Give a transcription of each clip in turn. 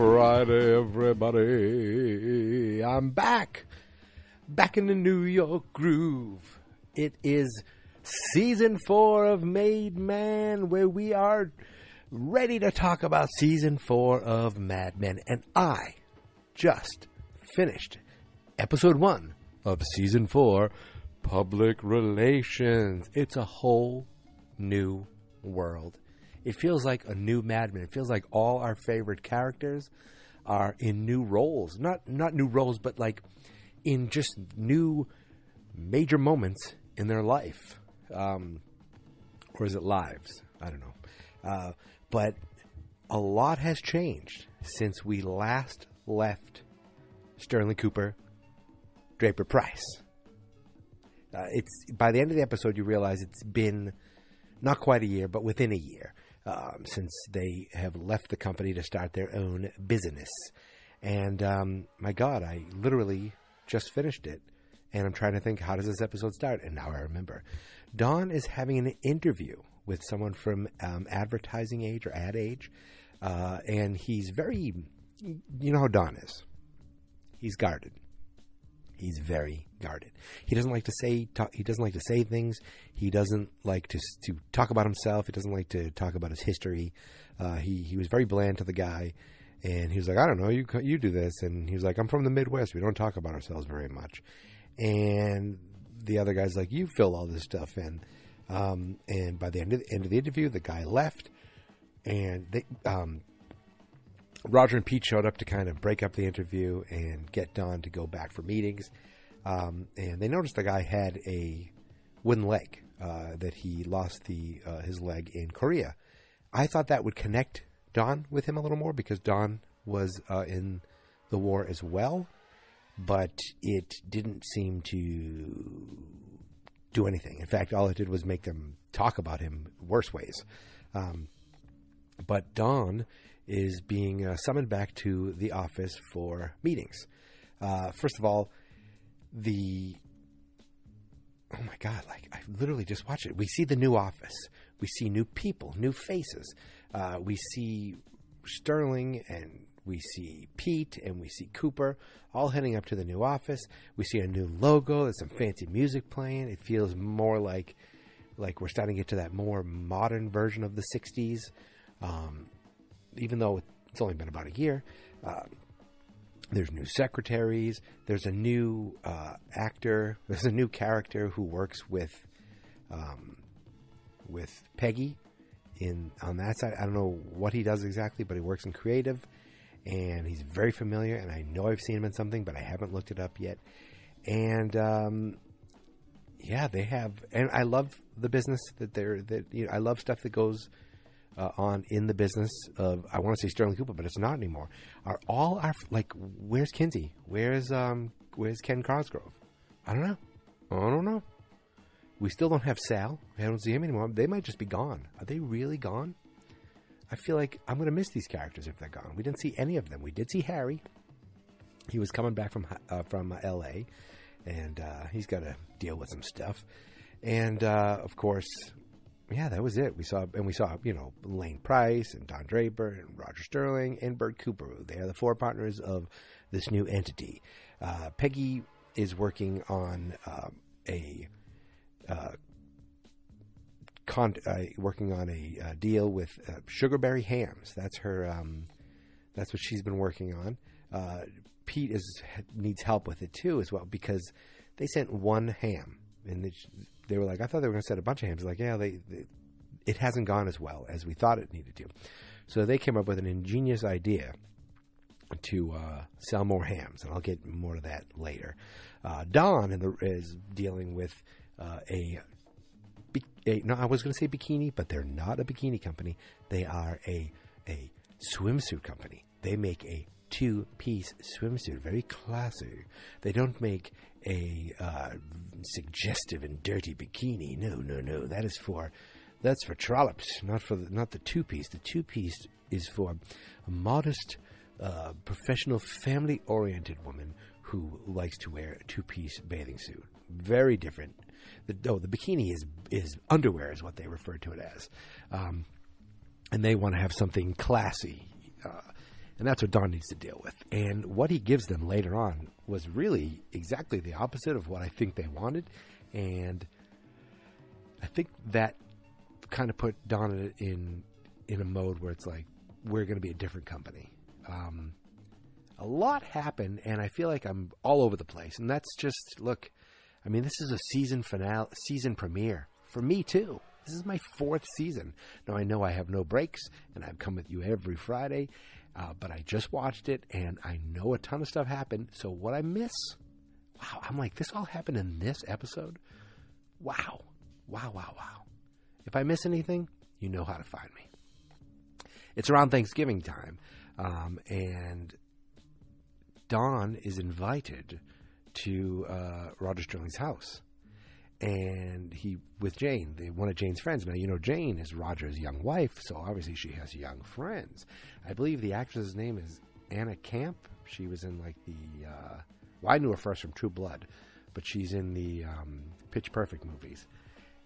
Friday, everybody. I'm back. Back in the New York groove. It is season four of Made Man, where we are ready to talk about season four of Mad Men. And I just finished episode one of season four, Public Relations. It's a whole new world. It feels like a new Mad Men. It feels like all our favorite characters are in new roles. Not not new roles, but like in just new major moments in their life. Um, or is it lives? I don't know. Uh, but a lot has changed since we last left Sterling Cooper, Draper Pryce. Uh, it's by the end of the episode, you realize it's been not quite a year, but within a year um, since they have left the company to start their own business. And um, my God, I literally just finished it, and I'm trying to think how does this episode start? And now I remember. Don is having an interview with someone from um, advertising age or ad age, uh, and he's very, you know how Don is. He's guarded. He's very guarded. He doesn't like to say talk, he doesn't like to say things. He doesn't like to to talk about himself. He doesn't like to talk about his history. Uh, he he was very bland to the guy, and he was like, I don't know, you you do this, and he was like, I'm from the Midwest. We don't talk about ourselves very much. And the other guy's like, you fill all this stuff in. Um, and by the end of the end of the interview, the guy left, and they um, Roger and Pete showed up to kind of break up the interview and get Don to go back for meetings. Um, and they noticed the guy had a wooden leg uh, that he lost the uh, his leg in Korea. I thought that would connect Don with him a little more because Don was uh, in the war as well, but it didn't seem to do anything. In fact, all it did was make them talk about him worse ways. Um, but Don is being uh, summoned back to the office for meetings. Uh, first of all, the oh my god, like I literally just watched it. We see the new office, we see new people, new faces. Uh, we see Sterling and we see Pete and we see Cooper all heading up to the new office. We see a new logo. There's some fancy music playing. It feels more like like we're starting to get to that more modern version of the '60s. Um, even though it's only been about a year. Uh, there's new secretaries. There's a new uh, actor. There's a new character who works with um, with Peggy in on that side. I don't know what he does exactly, but he works in creative, and he's very familiar. And I know I've seen him in something, but I haven't looked it up yet. And um, yeah, they have, and I love the business that they're that you know, I love stuff that goes uh, on in the business of I want to say Sterling Cooper, but it's not anymore. Are all our like where's Kinsey? Where's um where's Ken Cosgrove? I don't know. I don't know. We still don't have Sal. I don't see him anymore. They might just be gone. Are they really gone? I feel like I'm going to miss these characters if they're gone. We didn't see any of them. We did see Harry. He was coming back from uh, from L.A. and uh, he's got to deal with some stuff. And uh, of course, yeah, that was it. We saw and we saw you know Lane Pryce and Don Draper and Roger Sterling and Bert Cooper. They are the four partners of this new entity. Uh, Peggy is working on uh, a uh, con- uh, working on a uh, deal with uh, Sugarberry Hams. That's her. Um, that's what she's been working on. Pete is needs help with it too as well because they sent one ham and they were like, I thought they were going to set a bunch of hams. Like, yeah, they, they, it hasn't gone as well as we thought it needed to. So they came up with an ingenious idea to uh, sell more hams, and I'll get more to that later. Uh, Don the, is dealing with uh, a, a, no, I was going to say bikini, but they're not a bikini company. They are a a swimsuit company. They make a two piece swimsuit, very classy. They don't make a uh, suggestive and dirty bikini. No, no, no. That is for that's for trollops, not for the, not the two piece. The two piece is for a modest, uh, professional, family oriented woman who likes to wear a two piece bathing suit. Very different. The, oh, the bikini is is underwear, is what they refer to it as, um, and they want to have something classy. Uh, And that's what Don needs to deal with. And what he gives them later on was really exactly the opposite of what I think they wanted. And I think that kind of put Don in in a mode where it's like we're going to be a different company. Um, a lot happened, and I feel like I'm all over the place. And that's just look. I mean, this is a season finale, season premiere for me too. This is my fourth season. Now I know I have no breaks, and I've come with you every Friday. Uh, but I just watched it, and I know a ton of stuff happened. So what I miss? Wow, I'm like, this all happened in this episode. Wow, wow, wow, wow. If I miss anything, you know how to find me. It's around Thanksgiving time, um, and Don is invited to uh, Roger Sterling's house, and he with Jane, one of Jane's friends. Now you know Jane is Roger's young wife, so obviously she has young friends. I believe the actress's name is Anna Camp. She was in like the uh, well, I knew her first from True Blood, but she's in the um, Pitch Perfect movies,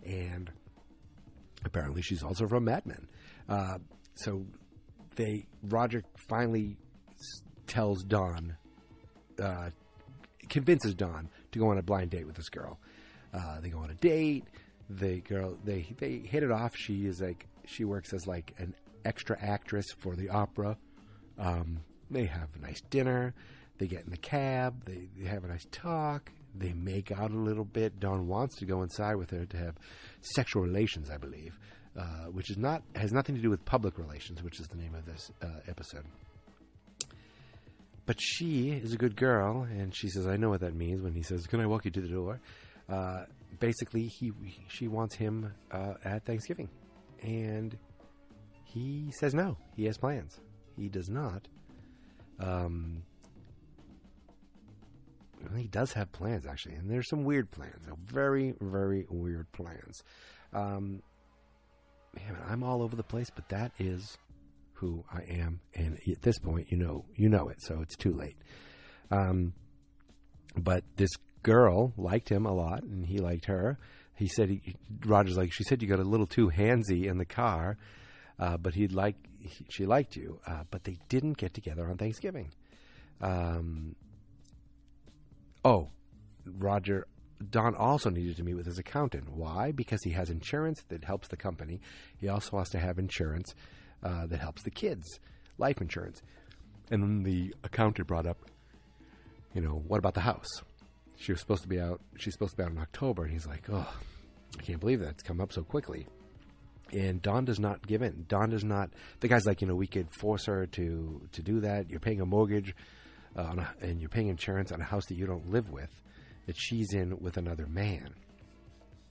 and apparently she's also from Mad Men. Uh, so they Roger finally tells Don, uh, convinces Don to go on a blind date with this girl. Uh, they go on a date. The girl they they hit it off. She is like she works as like an extra actress for the opera. Um, they have a nice dinner. They get in the cab. They, they have a nice talk. They make out a little bit. Don wants to go inside with her to have sexual relations, I believe, uh, which is not has nothing to do with public relations, which is the name of this uh, episode. But she is a good girl, and she says, "I know what that means." When he says, "Can I walk you to the door?" Uh, basically, he she wants him uh, at Thanksgiving, and he says no. He has plans. He does not. Um, he does have plans actually, and there's some weird plans. Very, very weird plans. Um, man, I'm all over the place, but that is who I am, and at this point, you know, you know it, so it's too late. Um, but this girl liked him a lot, and he liked her. He said, he, Roger's like, she said you got a little too handsy in the car, uh, but he'd like, he, she liked you, uh, but they didn't get together on Thanksgiving. Um, oh, Roger Don also needed to meet with his accountant. Why? Because he has insurance that helps the company. He also has to have insurance uh, that helps the kids, life insurance. And then the accountant brought up, you know, what about the house? She was supposed to be out. She's supposed to be out in October, and he's like, "Oh, I can't believe that's come up so quickly." And Don does not give in. Don does not. The guy's like, you know, we could force her to to do that. You're paying a mortgage, uh, a, and you're paying insurance on a house that you don't live with, that she's in with another man.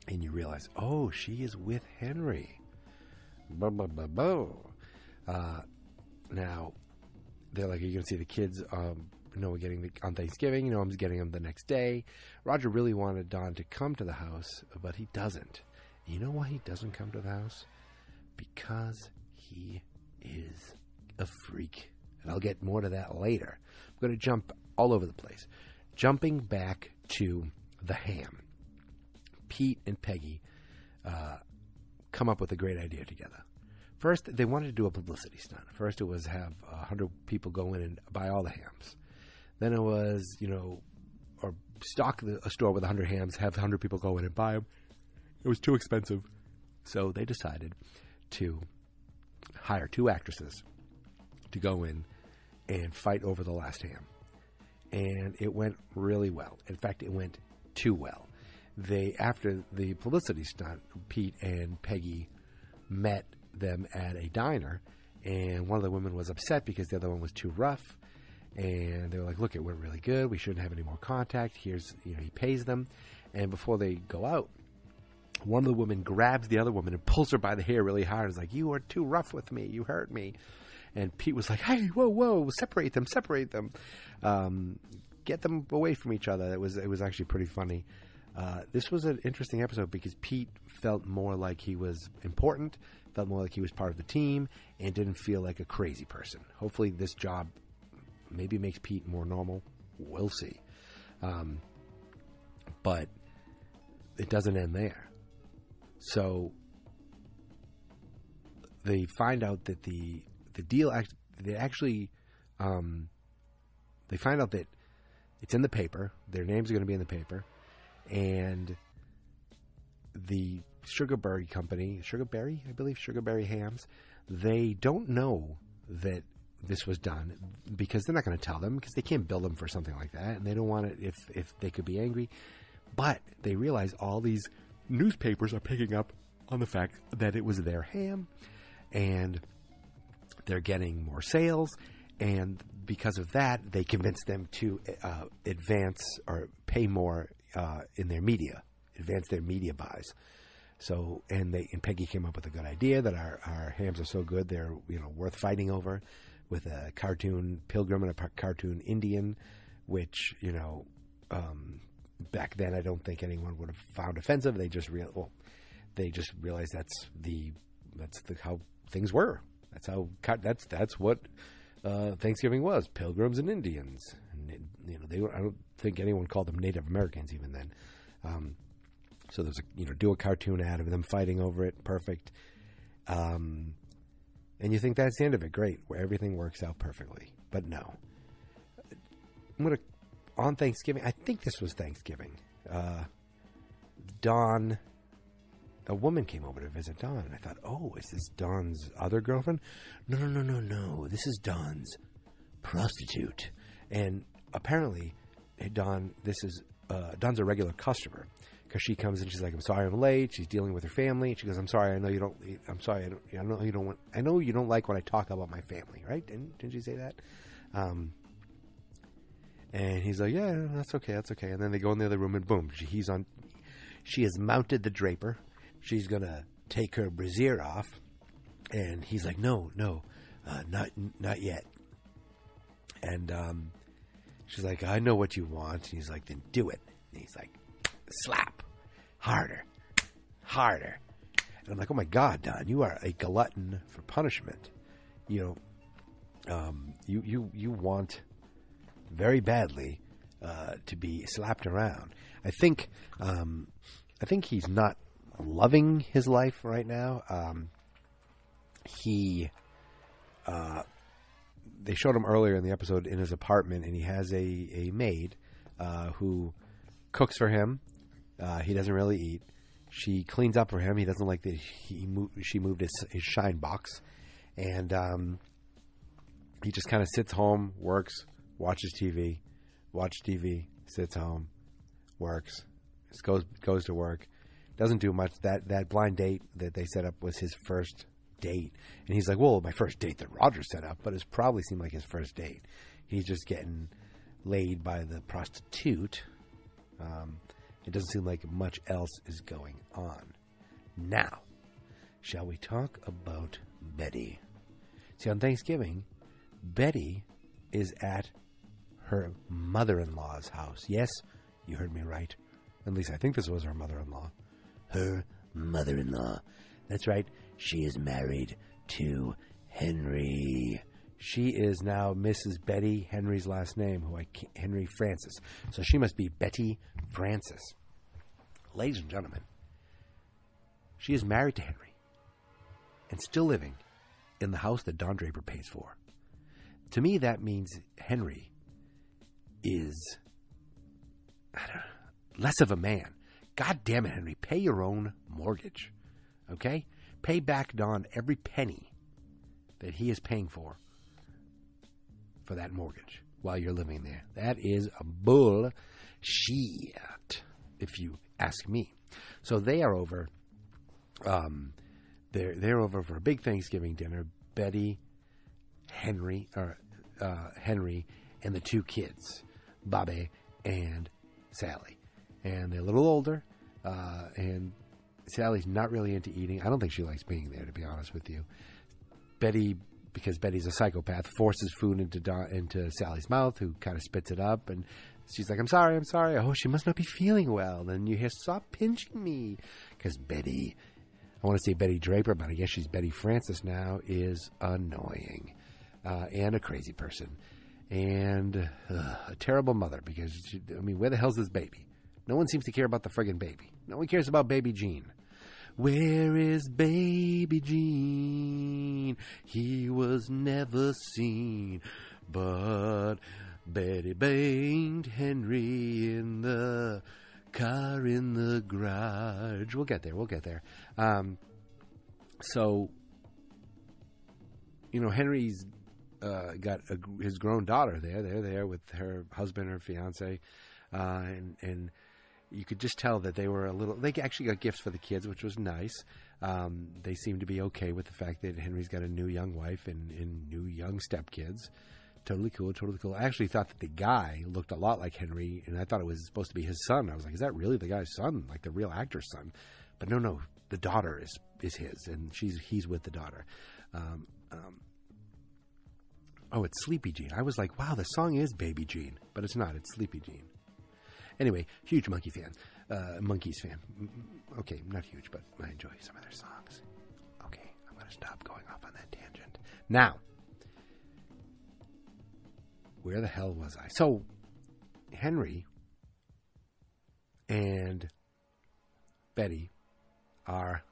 And you realize, oh, she is with Henry. Blah, blah, blah, blah. Uh, now, they're like, are you going to see the kids? Um, no, we're getting the, on Thanksgiving. You know, I'm getting them the next day. Roger really wanted Don to come to the house, but he doesn't. You know why he doesn't come to the house? Because he is a freak. And I'll get more to that later. I'm going to jump all over the place. Jumping back to the ham. Pete and Peggy uh, come up with a great idea together. First, they wanted to do a publicity stunt. First, it was have a hundred people go in and buy all the hams. Then it was, you know, or stock the, a store with a hundred hams, have hundred people go in and buy them. It was too expensive, so they decided to hire two actresses to go in and fight over the last ham. And it went really well. In fact, it went too well. They after the publicity stunt, Pete and Peggy met them at a diner, and one of the women was upset because the other one was too rough. And they were like, "Look, it went really good. We shouldn't have any more contact. Here's, you know, he pays them." And before they go out, one of the women grabs the other woman and pulls her by the hair really hard. Is like, "You are too rough with me. You hurt me." And Pete was like, "Hey, whoa, whoa, separate them, separate them, um, get them away from each other." It was it was actually pretty funny. Uh, this was an interesting episode because Pete felt more like he was important, felt more like he was part of the team, and didn't feel like a crazy person. Hopefully, this job maybe makes Pete more normal. We'll see. Um, but it doesn't end there. So they find out that the the deal act, they actually um, they find out that it's in the paper. Their names are going to be in the paper, and the Sugarberry Company, Sugarberry, I believe, Sugarberry Hams, they don't know that this was done because they're not going to tell them because they can't bill them for something like that, and they don't want it if if they could be angry. But they realize all these newspapers are picking up on the fact that it was their ham, and they're getting more sales, and because of that, they convince them to uh, advance or pay more uh, in their media, advance their media buys. So, and they and Peggy came up with a good idea that our, our hams are so good they're you know worth fighting over, with a cartoon pilgrim and a cartoon Indian, which you know um, back then I don't think anyone would have found offensive. They just real well, they just realized that's the that's the, how things were. That's how that's that's what uh, Thanksgiving was: pilgrims and Indians. And, you know, they I don't think anyone called them Native Americans even then. Um, so there's a you know do a cartoon ad of them fighting over it, perfect. Um, and you think that's the end of it, great, where everything works out perfectly. But no, I'm gonna on Thanksgiving. I think this was Thanksgiving. Uh, Don, a woman came over to visit Don, and I thought, oh, is this Don's other girlfriend? No, no, no, no, no. This is Don's prostitute, and apparently, Don, this is uh, Don's a regular customer because she comes and she's like, "I'm sorry, I'm late." She's dealing with her family. She goes, "I'm sorry, I know you don't. I'm sorry, I don't. I know you don't want. I know you don't like when I talk about my family, right? Didn't didn't you say that?" Um, and he's like, "Yeah, that's okay, that's okay." And then they go in the other room, and boom, she, he's on. She has mounted the draper. She's gonna take her brassiere off, and he's like, "No, no, uh, not not yet." And um, she's like, "I know what you want." And he's like, "Then do it." And he's like, slap harder, harder. And I'm like, oh my God, Don, you are a glutton for punishment. You know, um, you, you, you want very badly uh, to be slapped around. I think, um, I think he's not loving his life right now. Um, he, uh, they showed him earlier in the episode in his apartment, and he has a, a maid uh, who cooks for him uh, he doesn't really eat. She cleans up for him. He doesn't like that he she moved his, his shine box, and um, he just kind of sits home, works, watches TV, watch TV, sits home, works, goes goes to work, doesn't do much. That that blind date that they set up was his first date, and he's like, "Well, my first date that Roger set up," but it probably seemed like his first date. He's just getting laid by the prostitute. Um, it doesn't seem like much else is going on. Now, shall we talk about Betty? See, on Thanksgiving, Betty is at her mother in law's house. Yes, you heard me right. At least I think this was her mother in law. Her mother in law. That's right. She is married to Henry. She is now Mrs. Betty Henry's last name, who I Henry Francis. So she must be Betty Francis. Ladies and gentlemen, she is married to Henry and still living in the house that Don Draper pays for. To me, that means Henry is know, less of a man. God damn it, Henry, pay your own mortgage. Okay? Pay back Don every penny that he is paying for for that mortgage while you're living there. That is a bull shit, if you ask me. So they are over. Um, they're they're over for a big Thanksgiving dinner. Betty, Henry, or uh, Henry, and the two kids, Bobby and Sally, and they're a little older. Uh, and Sally's not really into eating. I don't think she likes being there, to be honest with you. Betty because Betty's a psychopath, forces food into Don, into Sally's mouth, who kind of spits it up, and she's like, "I'm sorry, I'm sorry." Oh, she must not be feeling well. Then you hear, "Stop pinching me," because Betty, I want to say Betty Draper, but I guess she's Betty Francis now, is annoying uh, and a crazy person and uh, a terrible mother. Because she, I mean, where the hell's this baby? No one seems to care about the friggin' baby. No one cares about baby Gene. Where is baby Gene? He was never seen. But Betty banged Henry in the car in the garage. We'll get there. We'll get there. Um, so, you know, Henry's uh, got a, his grown daughter there. They're there with her husband, her fiance, uh, and and you could just tell that they were a little. They actually got gifts for the kids, which was nice. Um, they seemed to be okay with the fact that Henry's got a new young wife and, and new young stepkids. Totally cool, totally cool. I actually thought that the guy looked a lot like Henry, and I thought it was supposed to be his son. I was like, is that really the guy's son, like the real actor's son? But no, no, the daughter is is his, and she's he's with the daughter. Um, um, oh, it's Sleepy Jean. I was like, wow, the song is Baby Jean, but it's not. It's Sleepy Jean. Anyway, huge Monkey fan, uh, Monkees fan. Okay, not huge, but I enjoy some of their songs. Okay, I'm going to stop going off on that tangent. Now, where the hell was I? So, Henry and Betty are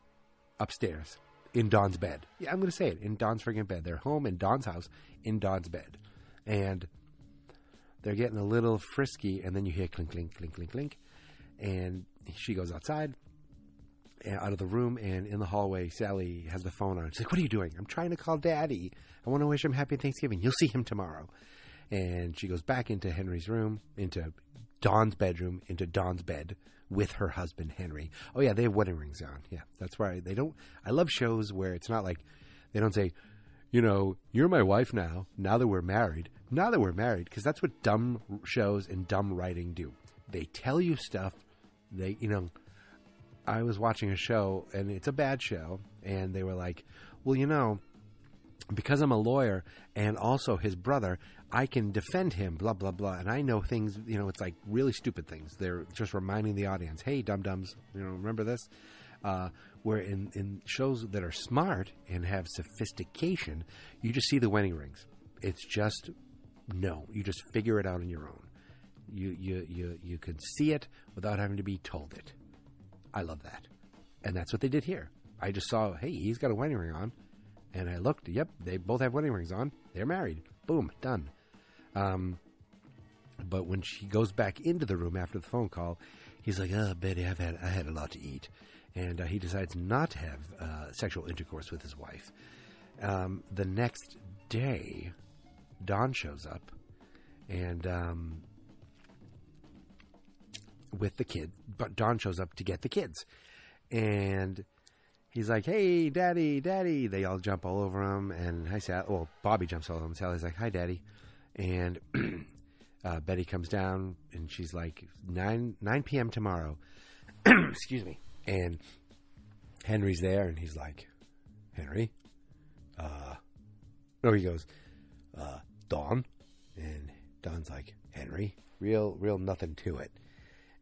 upstairs in Don's bed. Yeah, I'm going to say it in Don's freaking bed. They're home in Don's house in Don's bed. And they're getting a little frisky, and then you hear clink, clink, clink, clink, clink. And she goes outside, uh, out of the room, and in the hallway, Sally has the phone on. She's like, What are you doing? I'm trying to call Daddy. I want to wish him happy Thanksgiving. You'll see him tomorrow. And she goes back into Henry's room, into Don's bedroom, into Don's bed with her husband, Henry. Oh, yeah, they have wedding rings on. Yeah, that's why they don't. I love shows where it's not like they don't say, you know, you're my wife now, now that we're married now that we're married, because that's what dumb shows and dumb writing do. They tell you stuff. They, you know, I was watching a show and it's a bad show, and they were like, well, you know, because I'm a lawyer and also his brother, I can defend him, blah, blah, blah. And I know things, you know, it's like really stupid things. They're just reminding the audience, hey, dum dums, you know, remember this? Uh, where in, in shows that are smart and have sophistication, you just see the wedding rings. It's just no, you just figure it out on your own. You you you you can see it without having to be told it. I love that, and that's what they did here. I just saw, hey, he's got a wedding ring on, and I looked. Yep, they both have wedding rings on. They're married. Boom, done. Um, but when she goes back into the room after the phone call, he's like, "Oh, Betty, I've had I had a lot to eat," and uh, he decides not to have uh, sexual intercourse with his wife. Um, the next day, Don shows up, and um, with the kid, but Don shows up to get the kids, and he's like, "Hey, Daddy, Daddy!" They all jump all over him, and hi, Sally. Well, Bobby jumps all over him. Sally's like, "Hi, Daddy," and uh, Betty comes down, and she's like, nine nine p.m. tomorrow. Excuse me, and Henry's there, and he's like, "Henry." Uh, no, he goes, uh, Don. And Don's like, Henry, real, real nothing to it.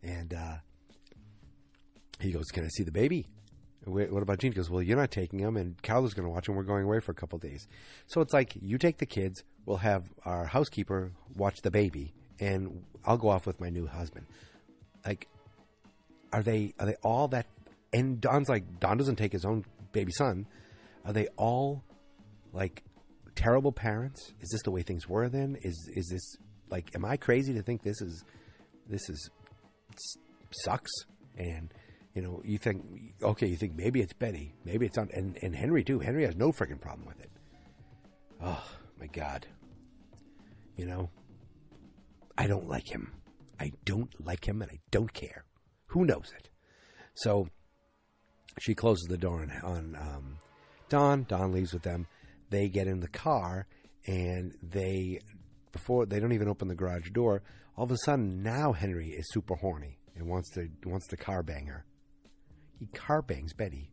And uh, he goes, Can I see the baby? What about Gene? He goes, Well, you're not taking him, and Carla's going to watch him. We're going away for a couple days. So it's like, you take the kids, we'll have our housekeeper watch the baby, and I'll go off with my new husband. Like, are they are they all that? And Don's like, Don doesn't take his own baby son. Are they all like terrible parents? Is this the way things were then? Is is this like am I crazy to think this is this is sucks? And you know, you think okay, you think maybe it's Betty, maybe it's on, and and Henry too. Henry has no freaking problem with it. Oh my god, you know, I don't like him. I don't like him, and I don't care. Who knows it? So she closes the door on, on um, Don. Don leaves with them they get in the car and they before they don't even open the garage door. All of a sudden, now Henry is super horny and wants to wants to car bang her. He car bangs Betty.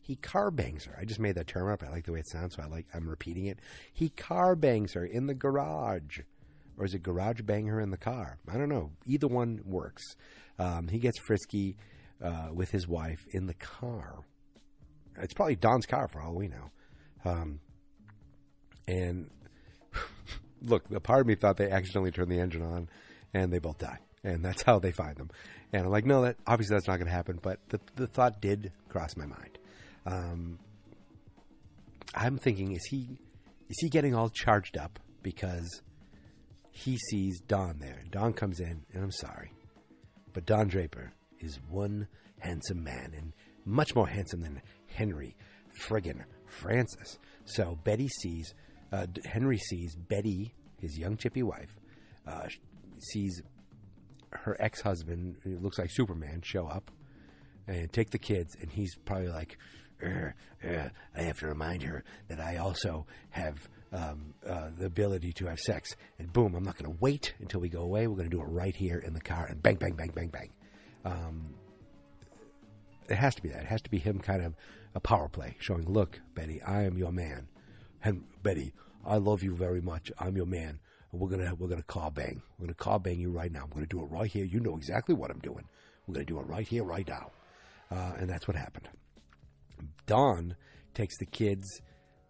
He car bangs her. I just made that term up. I like the way it sounds, so I like I'm repeating it. He car bangs her in the garage, or is it garage bang her in the car? I don't know. Either one works. Um, he gets frisky uh, with his wife in the car. It's probably Don's car for all we know. Um, and look, a part of me thought they accidentally turned the engine on and they both die. And that's how they find them. And I'm like, no, that obviously that's not going to happen. But the, the thought did cross my mind. Um, I'm thinking, is he is he getting all charged up because he sees Don there. Don comes in, and I'm sorry, but Don Draper is one handsome man, and much more handsome than Henry friggin' Francis. So Betty sees, uh, Henry sees Betty, his young chippy wife, uh, sees her ex husband, who looks like Superman, show up and take the kids, and he's probably like, "Er, er, I have to remind her that I also have um, uh, the ability to have sex. And boom, I'm not going to wait until we go away. We're going to do it right here in the car, and bang, bang, bang, bang, bang. Um, it has to be that. It has to be him kind of a power play, showing, look, Betty, I am your man. And Betty, I love you very much. I'm your man. And we're gonna we're gonna car bang. We're gonna car bang you right now. I'm gonna do it right here. You know exactly what I'm doing. We're gonna do it right here, right now. Uh, and that's what happened. Don takes the kids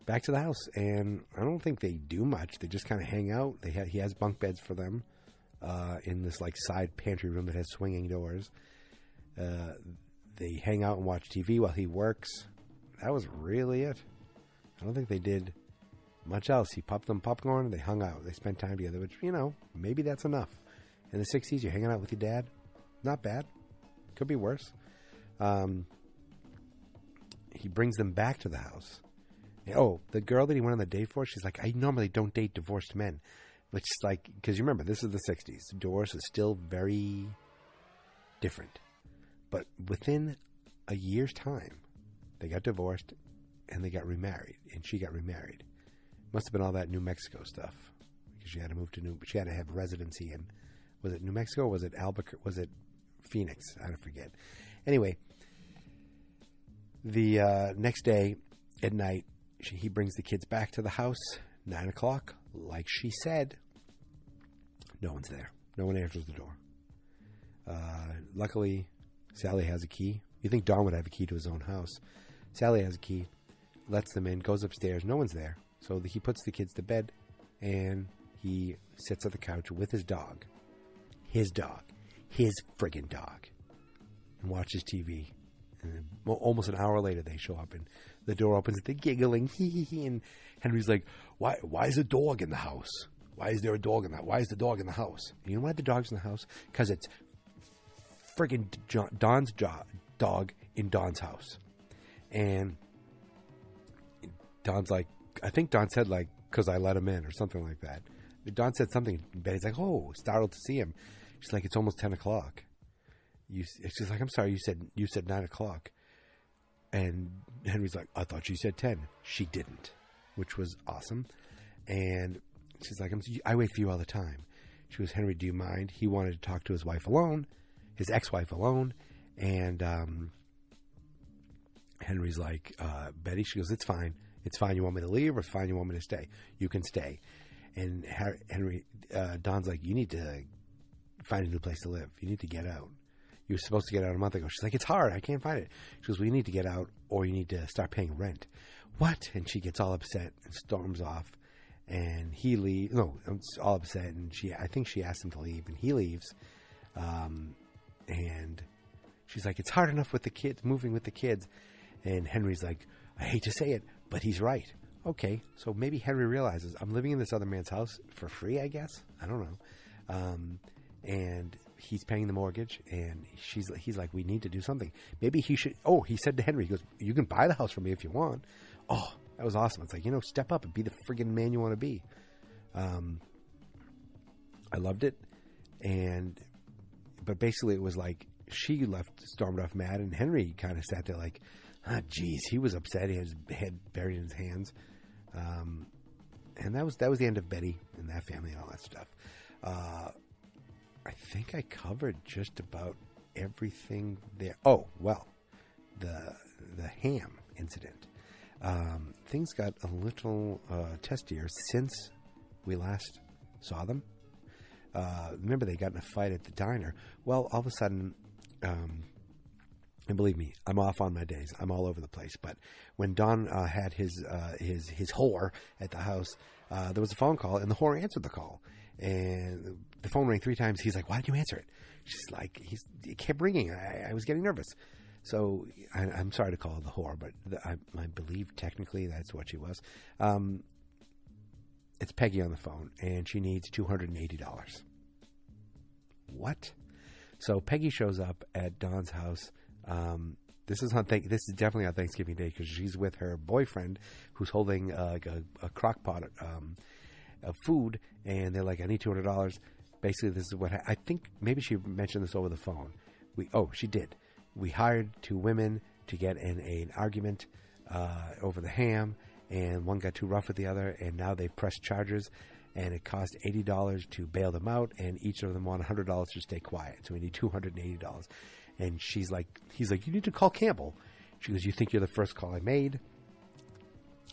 back to the house, and I don't think they do much. They just kind of hang out. They ha- he has bunk beds for them uh, in this like side pantry room that has swinging doors. Uh, they hang out and watch TV while he works. That was really it. I don't think they did much else. He popped them popcorn. And they hung out. They spent time together, which you know maybe that's enough. In the '60s, you're hanging out with your dad. Not bad. Could be worse. Um, he brings them back to the house. Oh, the girl that he went on the date for, she's like, I normally don't date divorced men. Which is like, because you remember, this is the 60s. Divorce is still very different. But within a year's time, they got divorced and they got remarried. And she got remarried. Must have been all that New Mexico stuff. Because she had to move to New, she had to have residency in, was it New Mexico was it Albuquerque? Was it Phoenix? I don't forget. Anyway, the uh, next day at night, she, he brings the kids back to the house. Nine o'clock, like she said. No one's there. No one answers the door. Uh, luckily, Sally has a key. You think Don would have a key to his own house? Sally has a key, lets them in, goes upstairs. No one's there, so he puts the kids to bed, and he sits at the couch with his dog, his dog, his friggin' dog, and watches TV. And almost an hour later, they show up, and the door opens. They're giggling, hee hee hee, and Henry's like, "Why? Why is a dog in the house? Why is there a dog in that? Why is the dog in the house? You know why the dog's in the house? Because it's friggin' Don's dog in Don's house." And Don's like, I think Don said like, "Cause I let him in" or something like that. Don said something. Betty's like, "Oh, startled to see him." She's like, "It's almost ten o'clock." You, she's like, "I'm sorry, you said you said nine o'clock." And Henry's like, I thought she said 10. She didn't, which was awesome. And she's like, i wait for you all the time. She goes, Henry, do you mind? He wanted to talk to his wife alone, his ex wife alone. And um, Henry's like, uh, Betty, she goes, it's fine. It's fine. You want me to leave or it's fine. You want me to stay? You can stay. And Henry, uh, Don's like, you need to find a new place to live. You need to get out you were supposed to get out a month ago. She's like, it's hard. I can't find it. She goes, well, you need to get out or you need to start paying rent. What? And she gets all upset and storms off. And he leaves. No, I'm all upset. And she, I think she asked him to leave and he leaves. Um, and she's like, it's hard enough with the kids, moving with the kids. And Henry's like, I hate to say it, but he's right. Okay, so maybe Henry realizes I'm living in this other man's house for free, I guess. I don't know. Um, and he's paying the mortgage, and she's he's like, we need to do something. Maybe he should. Oh, he said to Henry, he goes, you can buy the house from me if you want. Oh, that was awesome. It's like you know, step up and be the friggin' man you want to be. Um, I loved it, and but basically it was like she left stormed off mad, and Henry kind of sat there like, ah, geez, he was upset. He had his head buried in his hands. Um, and that was that was the end of Betty and that family and all that stuff. Uh, I think I covered just about everything there. Oh well, the the ham incident. Um, things got a little uh, testier since we last saw them. Uh, remember, they got in a fight at the diner. Well, all of a sudden, um, and believe me, I'm off on my days. I'm all over the place. But when Don uh, had his uh, his his whore at the house, uh, there was a phone call, and the whore answered the call. And the phone rang three times. He's like, "Why did you answer it?" She's like, "He's it kept ringing. I, I was getting nervous." So I, am sorry to call the whore, but the, I, I, believe technically that's what she was. Um, it's Peggy on the phone, and she needs two hundred and eighty dollars. What? So Peggy shows up at Don's house. Um, this is on th- this is definitely on Thanksgiving Day because she's with her boyfriend, who's holding uh, like a, a crock pot um, of food, and they're like, "I need two hundred dollars." Basically, this is what ha- I think. Maybe she mentioned this over the phone. We oh, she did. We hired two women to get in a, an argument uh, over the ham, and one got too rough with the other, and now they've pressed charges. And it cost eighty dollars to bail them out, and each of them want hundred dollars to stay quiet. So we need two hundred and eighty dollars. And she's like, he's like, you need to call Campbell. She goes, you think you're the first call I made?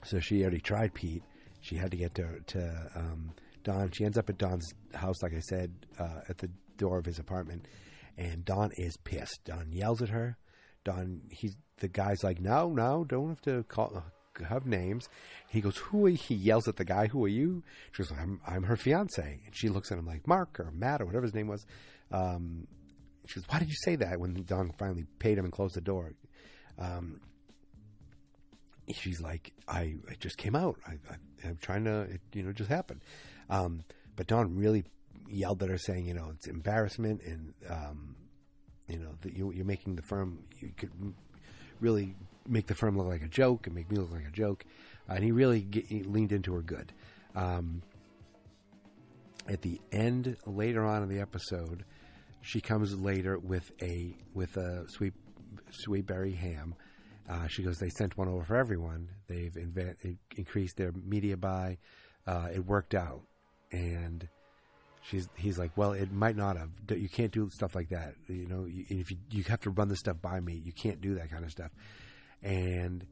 So she already tried Pete. She had to get to to um, Don. She ends up at Don's house, like I said, uh, at the door of his apartment, and Don is pissed. Don yells at her. Don, he's the guy's like, no, no, don't have to call have names. He goes, who are you? He yells at the guy, who are you? She goes, I'm I'm her fiance, and she looks at him like Mark or Matt or whatever his name was. Um, she goes, why did you say that? When Don finally paid him and closed the door. Um, she's like, I just came out. I, am trying to, it, you know, just happened. Um, but Don really yelled at her, saying, you know, it's embarrassment, and um, you know, that you, you're making the firm. You could really make the firm look like a joke and make me look like a joke. Uh, and he really get, he leaned into her good. Um, at the end, later on in the episode, she comes later with a with a sweet sweet berry ham. Uh, she goes, they sent one over for everyone. They've invent, increased their media buy. Uh, it worked out, and she's he's like, well, it might not have. You can't do stuff like that. You know, if you you have to run this stuff by me, you can't do that kind of stuff. And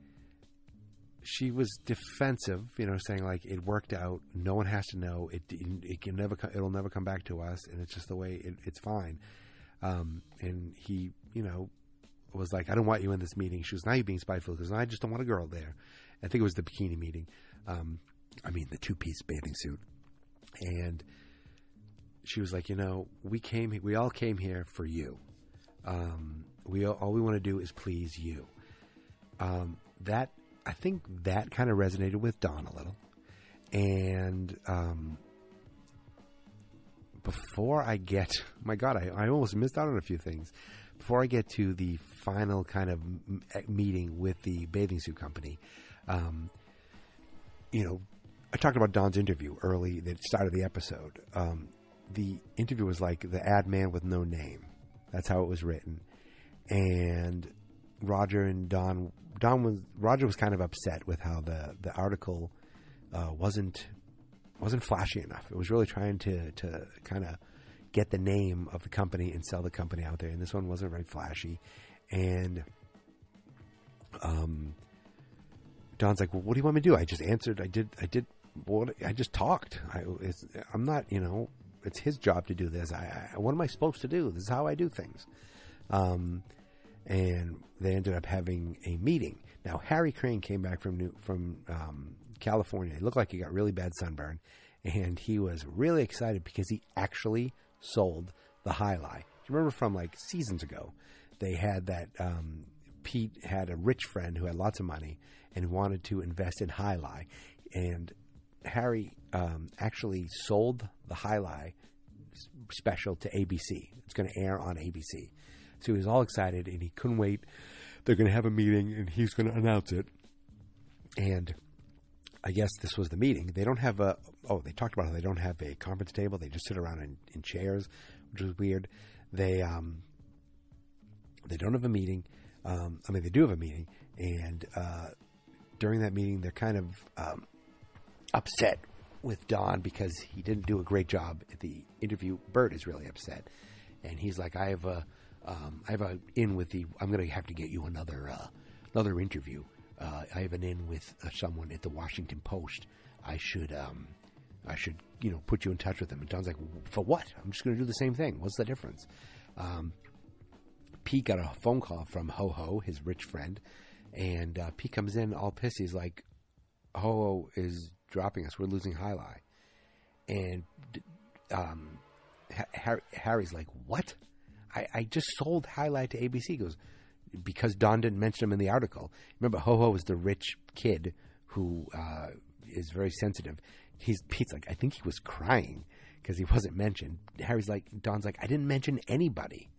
she was defensive, you know, saying like it worked out. No one has to know. It it can never it'll never come back to us, and it's just the way it, it's fine. Um, and he, you know, was like, I don't want you in this meeting. She was now you're being spiteful because I just don't want a girl there. I think it was the bikini meeting. Um, I mean the two piece bathing suit, and she was like, you know, we came, we all came here for you. Um, we all we want to do is please you. Um, that I think that kind of resonated with Don a little. And um, before I get, my God, I, I almost missed out on a few things. Before I get to the final kind of meeting with the bathing suit company, um, you know, I talked about Don's interview early, the start of the episode. Um, the interview was like the ad man with no name. That's how it was written. And Roger and Don Don was Roger was kind of upset with how the the article uh, wasn't wasn't flashy enough. It was really trying to to kind of get the name of the company and sell the company out there, and this one wasn't very flashy. And um, Don's like, "Well, what do you want me to do?" I just answered. I did. I did. What I just talked. I, I'm not. You know, it's his job to do this. I, I, what am I supposed to do? This is how I do things. Um, and they ended up having a meeting. Now Harry Crane came back from New, from um, California. He looked like he got really bad sunburn, and he was really excited because he actually sold the Alai. Do you remember from like seasons ago? They had that um, Pete had a rich friend who had lots of money and wanted to invest in Jai Alai, and Harry um, actually sold the Jai Alai special to ABC. It's going to air on ABC. So he was all excited and he couldn't wait. They're going to have a meeting and he's going to announce it. And I guess this was the meeting. They don't have a, oh, they talked about how they don't have a conference table. They just sit around in, in chairs, which was weird. They, um, they don't have a meeting. Um, I mean, they do have a meeting. And, uh, during that meeting, they're kind of, um, upset with Don because he didn't do a great job at the interview. Bert is really upset. And he's like, I have a, um, I have a in with the. I'm going to have to get you another uh, another interview. Uh, I have an in with uh, someone at the Washington Post. I should um, I should you know put you in touch with them. And Don's like, for what? I'm just going to do the same thing. What's the difference? Um, Pete got a phone call from Ho Ho, his rich friend, and uh, Pete comes in all pissed. He's like, Ho Ho is dropping us. We're losing Alai. And um, Harry, Harry's like, what? I, I just sold Jai Alai to ABC. He goes, because Don didn't mention him in the article. Remember, Ho Ho is the rich kid who uh, is very sensitive. he's Pete's like, I think he was crying because he wasn't mentioned. Harry's like, Don's like, I didn't mention anybody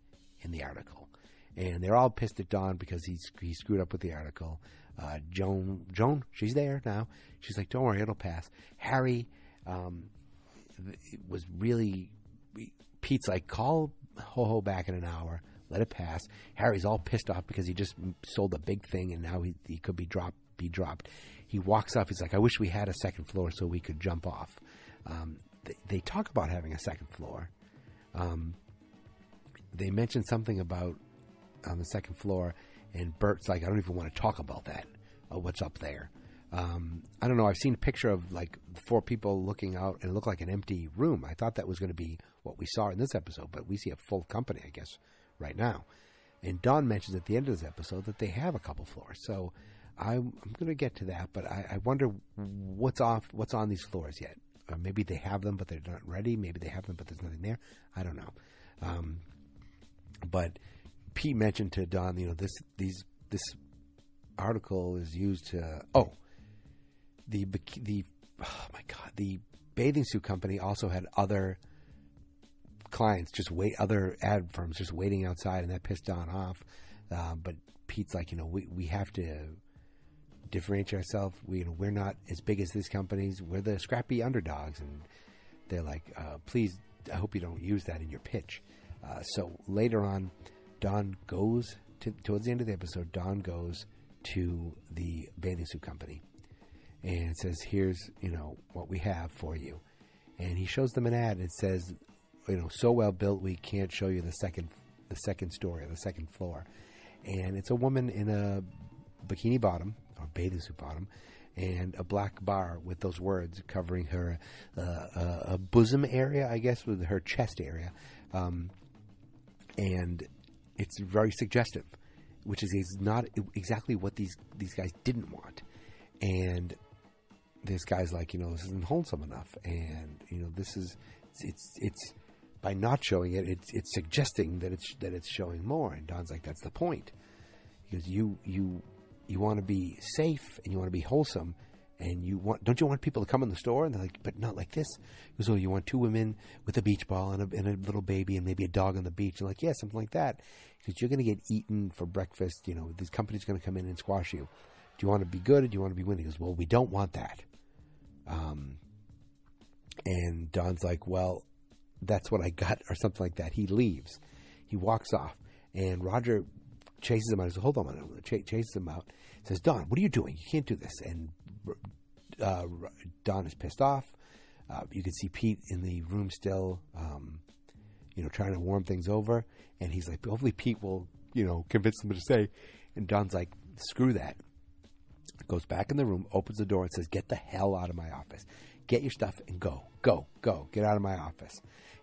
in the article, and they're all pissed at Don because he's he screwed up with the article. Uh, Joan, Joan, she's there now. She's like, don't worry, it'll pass. Harry um, was really. Pete's like, call Ho Ho back in an hour. Let it pass. Harry's all pissed off because he just sold a big thing and now he, he could be dropped. Be dropped. He walks off. He's like, I wish we had a second floor so we could jump off. Um, they, they, talk about having a second floor. Um, they mention something about on the second floor, and Bert's like, I don't even want to talk about that. Uh, what's up there? Um, I don't know. I've seen a picture of like four people looking out and it looked like an empty room. I thought that was going to be what we saw in this episode, but we see a full company, I guess, right now. And Don mentions at the end of this episode that they have a couple floors. So I'm, I'm going to get to that, but I, I, wonder what's off, what's on these floors yet. Uh, maybe they have them, but they're not ready. Maybe they have them, but there's nothing there. I don't know. Um, but Pete mentioned to Don, you know, this these this article is used to oh the the oh my god the bathing suit company also had other clients just wait other ad firms just waiting outside and that pissed Don off. Uh, but Pete's like you know we we have to differentiate ourselves. We you know we're not as big as these companies. We're the scrappy underdogs. And they're like uh, please I hope you don't use that in your pitch. Uh, so later on Don goes to, towards the end of the episode Don goes to the bathing suit company and says, "Here's you know what we have for you." And he shows them an ad. It says, "You know, so well built, we can't show you the second the second story or the second floor." And it's a woman in a bikini bottom or bathing suit bottom, and a black bar with those words covering her uh, uh, bosom area, I guess, with her chest area, um, and it's very suggestive which is not exactly what these these guys didn't want. And this guy's like, you know, this isn't wholesome enough, and you know, this is it's it's, it's by not showing it, it's it's suggesting that it's that it's showing more. And Don's like, that's the point, because you you you want to be safe and you want to be wholesome, and you want don't you want people to come in the store? And they're like but not like this. Because oh you want two women with a beach ball and a, and a little baby and maybe a dog on the beach? And like yeah something like that. Because you're going to get eaten for breakfast. You know this company's going to come in and squash you. Do you want to be good or do you want to be winning? He goes well we don't want that. Um and don's like well that's what i got or something like that he leaves he walks off and roger chases him out. He says, "Hold on a minute." Ch- chases him out. Says, "Don, what are you doing? You can't do this." And uh, Don is pissed off. Uh, you can see Pete in the room still, um, you know, trying to warm things over. And he's like, hopefully Pete will, you know, convince him to stay. And Don's like, screw that. Goes back in the room, opens the door, and says, get the hell out of my office. Get your stuff and go, go, go. Get out of my office.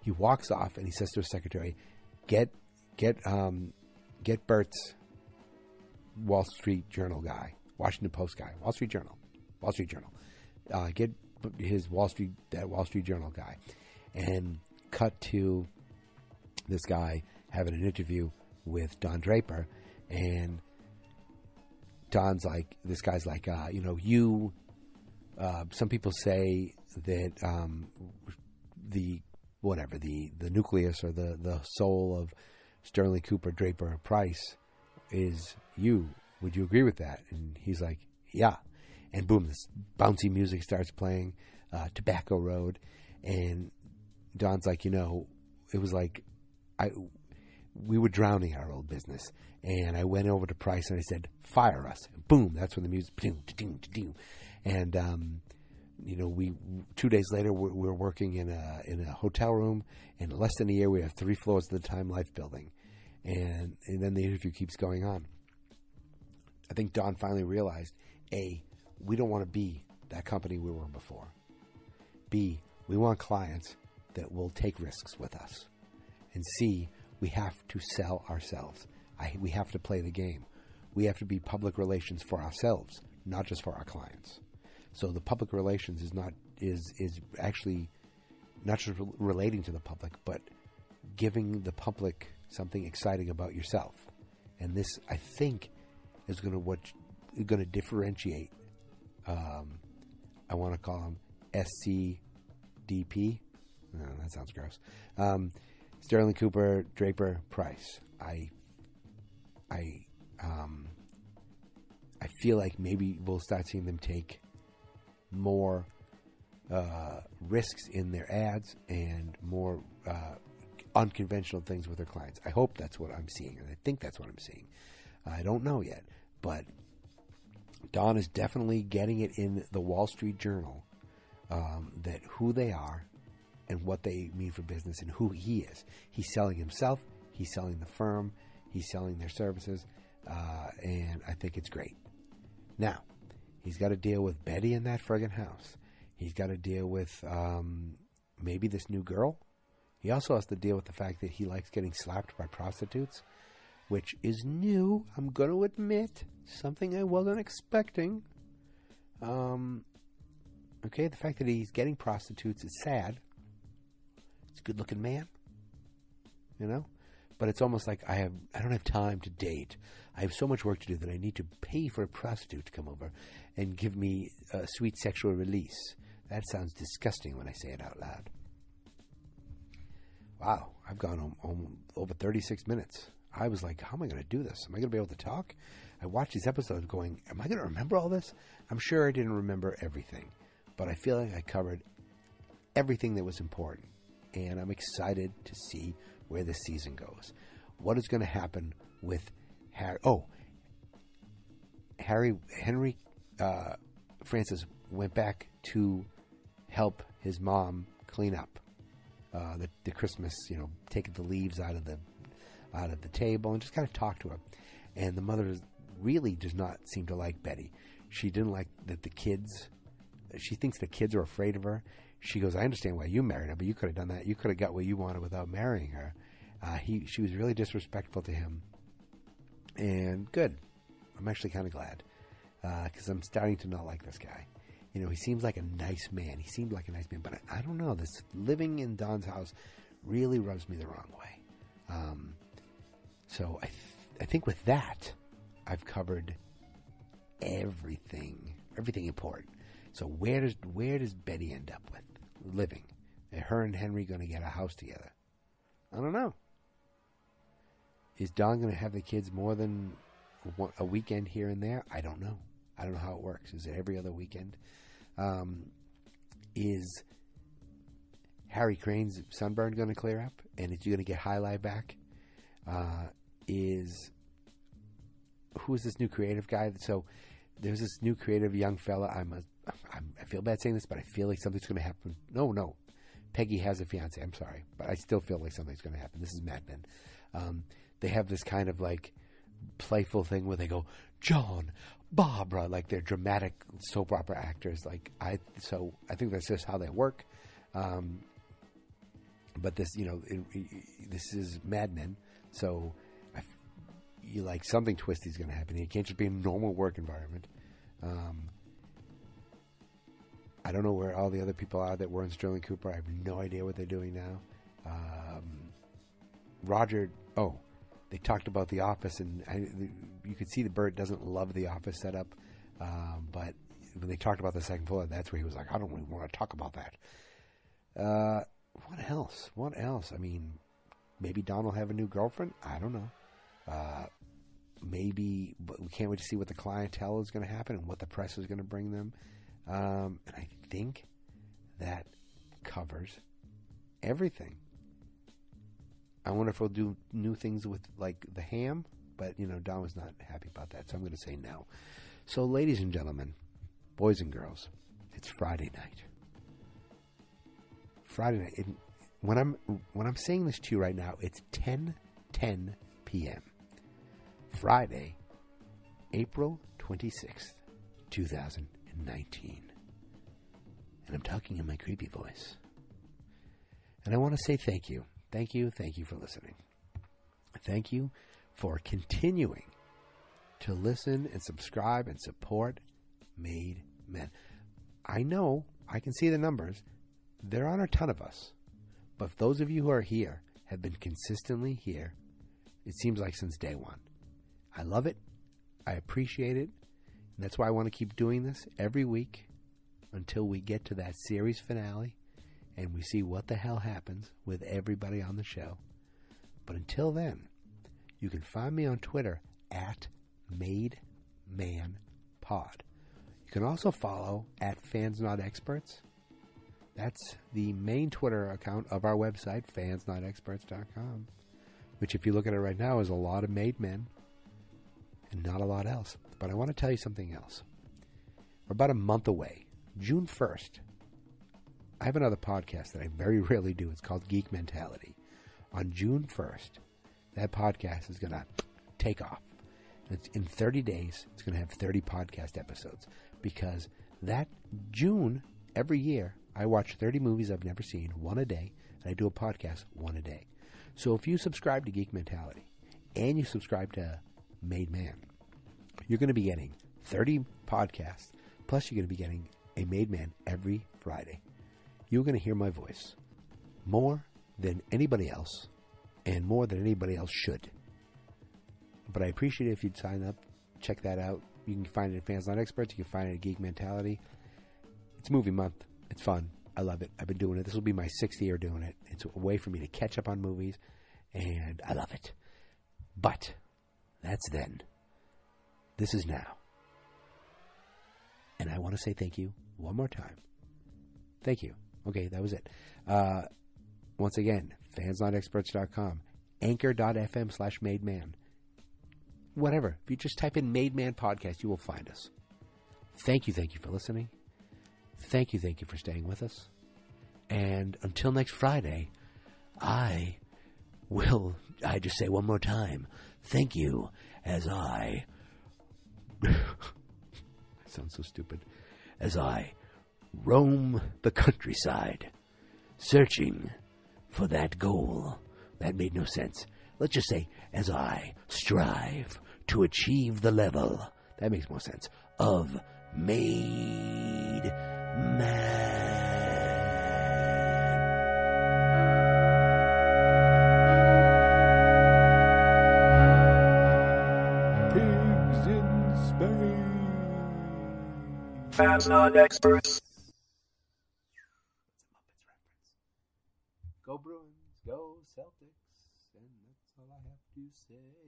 He walks off and he says to his secretary, get, get, um, get Bert's Wall Street Journal guy, Washington Post guy, Wall Street Journal, Wall Street Journal. Uh, get his Wall Street that Wall Street Journal guy, and cut to this guy having an interview with Don Draper, and Don's like, this guy's like, uh, you know, you. Uh, some people say that um, the whatever the the nucleus or the the soul of Sterling Cooper Draper Pryce is you. Would you agree with that? And he's like, yeah and boom, this bouncy music starts playing, uh, Tobacco Road, and Don's like, you know, it was like, I, we were drowning our old business, and I went over to Pryce and I said, fire us. boom, that's when the music, and um, you know, we two days later we're, we're, working in a in a hotel room. In less than a year, we have three floors of the Time Life building, and and then the interview keeps going on. I think Don finally realized a we don't want to be that company we were before. B, we want clients that will take risks with us. And C, we have to sell ourselves. I, we have to play the game. We have to be public relations for ourselves, not just for our clients. So the public relations is not is is actually not just relating to the public, but giving the public something exciting about yourself. And this, I think, is going to what going to differentiate um, I want to call him SCDP. No, that sounds gross. Um, Sterling Cooper, Draper, Pryce. I, I, um, I feel like maybe we'll start seeing them take more uh, risks in their ads and more uh, unconventional things with their clients. I hope that's what I'm seeing, and I think that's what I'm seeing. I don't know yet, but Don is definitely getting it in the Wall Street Journal um, that who they are and what they mean for business and who he is. He's selling himself, he's selling the firm, he's selling their services, uh, and I think it's great. Now, he's got to deal with Betty in that friggin' house. He's got to deal with um, maybe this new girl. He also has to deal with the fact that he likes getting slapped by prostitutes, which is new. I'm going to admit something I wasn't expecting. Um, okay, the fact that he's getting prostitutes is sad. He's a good-looking man, you know, but it's almost like I have I don't have time to date. I have so much work to do that I need to pay for a prostitute to come over and give me a sweet sexual release. That sounds disgusting when I say it out loud. Wow, I've gone home, home over 36 minutes. I was like, how am I going to do this? Am I going to be able to talk? I watched these episodes going, am I going to remember all this? I'm sure I didn't remember everything, but I feel like I covered everything that was important. And I'm excited to see where this season goes. What is going to happen with Harry? Oh, Harry Henry uh, Francis went back to help his mom clean up uh, the, the Christmas, you know, taking the leaves out of the out of the table and just kind of talk to her. And the mother really does not seem to like Betty. She didn't like that the kids. She thinks the kids are afraid of her. She goes, "I understand why you married her, but you could have done that. You could have got what you wanted without marrying her." Uh, he, she was really disrespectful to him, and good. I'm actually kind of glad because uh, I'm starting to not like this guy. You know, he seems like a nice man. He seemed like a nice man, but I, I don't know. This living in Don's house really rubs me the wrong way. Um, so I, th- I think with that, I've covered everything, everything important. So where does where does Betty end up with living? Are her and Henry going to get a house together? I don't know. Is Don going to have the kids more than a weekend here and there? I don't know. I don't know how it works. Is it every other weekend? Um, is Harry Crane's sunburn going to clear up? And is he going to get jai alai back? Uh, is who is this new creative guy? So there's this new creative young fella. I'm a, I feel bad saying this, but I feel like something's going to happen. No, no, Peggy has a fiance. I'm sorry, but I still feel like something's going to happen. This is Mad Men. Um, they have this kind of like playful thing where they go, John, Barbara, like they're dramatic soap opera actors. Like I, so I think that's just how they work. Um, but this, you know, it, it, this is Mad Men, so I, you like something twisty is going to happen. It can't just be a normal work environment. Um, I don't know where all the other people are that were in Sterling Cooper. I have no idea what they're doing now. Um, Roger, oh, they talked about the office, and I, you could see the Bert doesn't love the office setup. Um, but when they talked about the second floor, that's where he was like, I don't really want to talk about that. Uh, what else? What else? I mean, maybe Don will have a new girlfriend. I don't know. Uh, maybe, but we can't wait to see what the clientele is going to happen and what the press is going to bring them. Um, and I think that covers everything. I wonder if we'll do new things with like the ham, but you know, Don was not happy about that, so I'm going to say no. So, ladies and gentlemen, boys and girls, it's Friday night. Friday night. When I'm when I'm saying this to you right now, it's 10 10 p.m. Friday, April 26th, 2019. And I'm talking in my creepy voice. And I want to say thank you Thank you. Thank you for listening. Thank you for continuing to listen and subscribe and support Made Men. I know, I can see the numbers. There aren't a ton of us. But those of you who are here have been consistently here, it seems like since day one. I love it. I appreciate it. And that's why I want to keep doing this every week. until we get to that series finale and we see what the hell happens with everybody on the show. But until then, you can find me on Twitter at MadeManPod. You can also follow at Fans Not Experts. That's the main Twitter account of our website, fansnotexperts.com, which, if you look at it right now, is a lot of made men and not a lot else. But I want to tell you something else. We're about a month away, June 1st. I have another podcast that I very rarely do. It's called Geek Mentality. On June 1st, that podcast is going to take off. It's in 30 days, it's going to have 30 podcast episodes because that June every year, I watch 30 movies I've never seen, one a day, and I do a podcast one a day. So if you subscribe to Geek Mentality and you subscribe to Made Man, you're going to be getting 30 podcasts, plus you're going to be getting a Made Man every Friday. You're going to hear my voice more than anybody else and more than anybody else should. But I appreciate it if you'd sign up, check that out. You can find it at Fans Not Experts. You can find it at Geek Mentality. It's movie month. It's fun. I love it. I've been doing it. This will be my sixth year doing it. It's a way for me to catch up on movies, and I love it. But that's then. This is now. And I want to say thank you one more time. Thank you. Okay, that was it. Uh, once again, fansnotexperts.com, anchor.fm slash made man. Whatever. If you just type in Made Man Podcast, you will find us. Thank you, thank you for listening. Thank you, thank you for staying with us. And until next Friday, I will, I just say one more time, thank you as I, I sound so stupid, as I roam the countryside, searching for that goal. That made no sense. Let's just say, as I strive to achieve the level, that makes more sense, of made man. Fans not experts. Go Bruins, go Celtics, and that's all I have to say.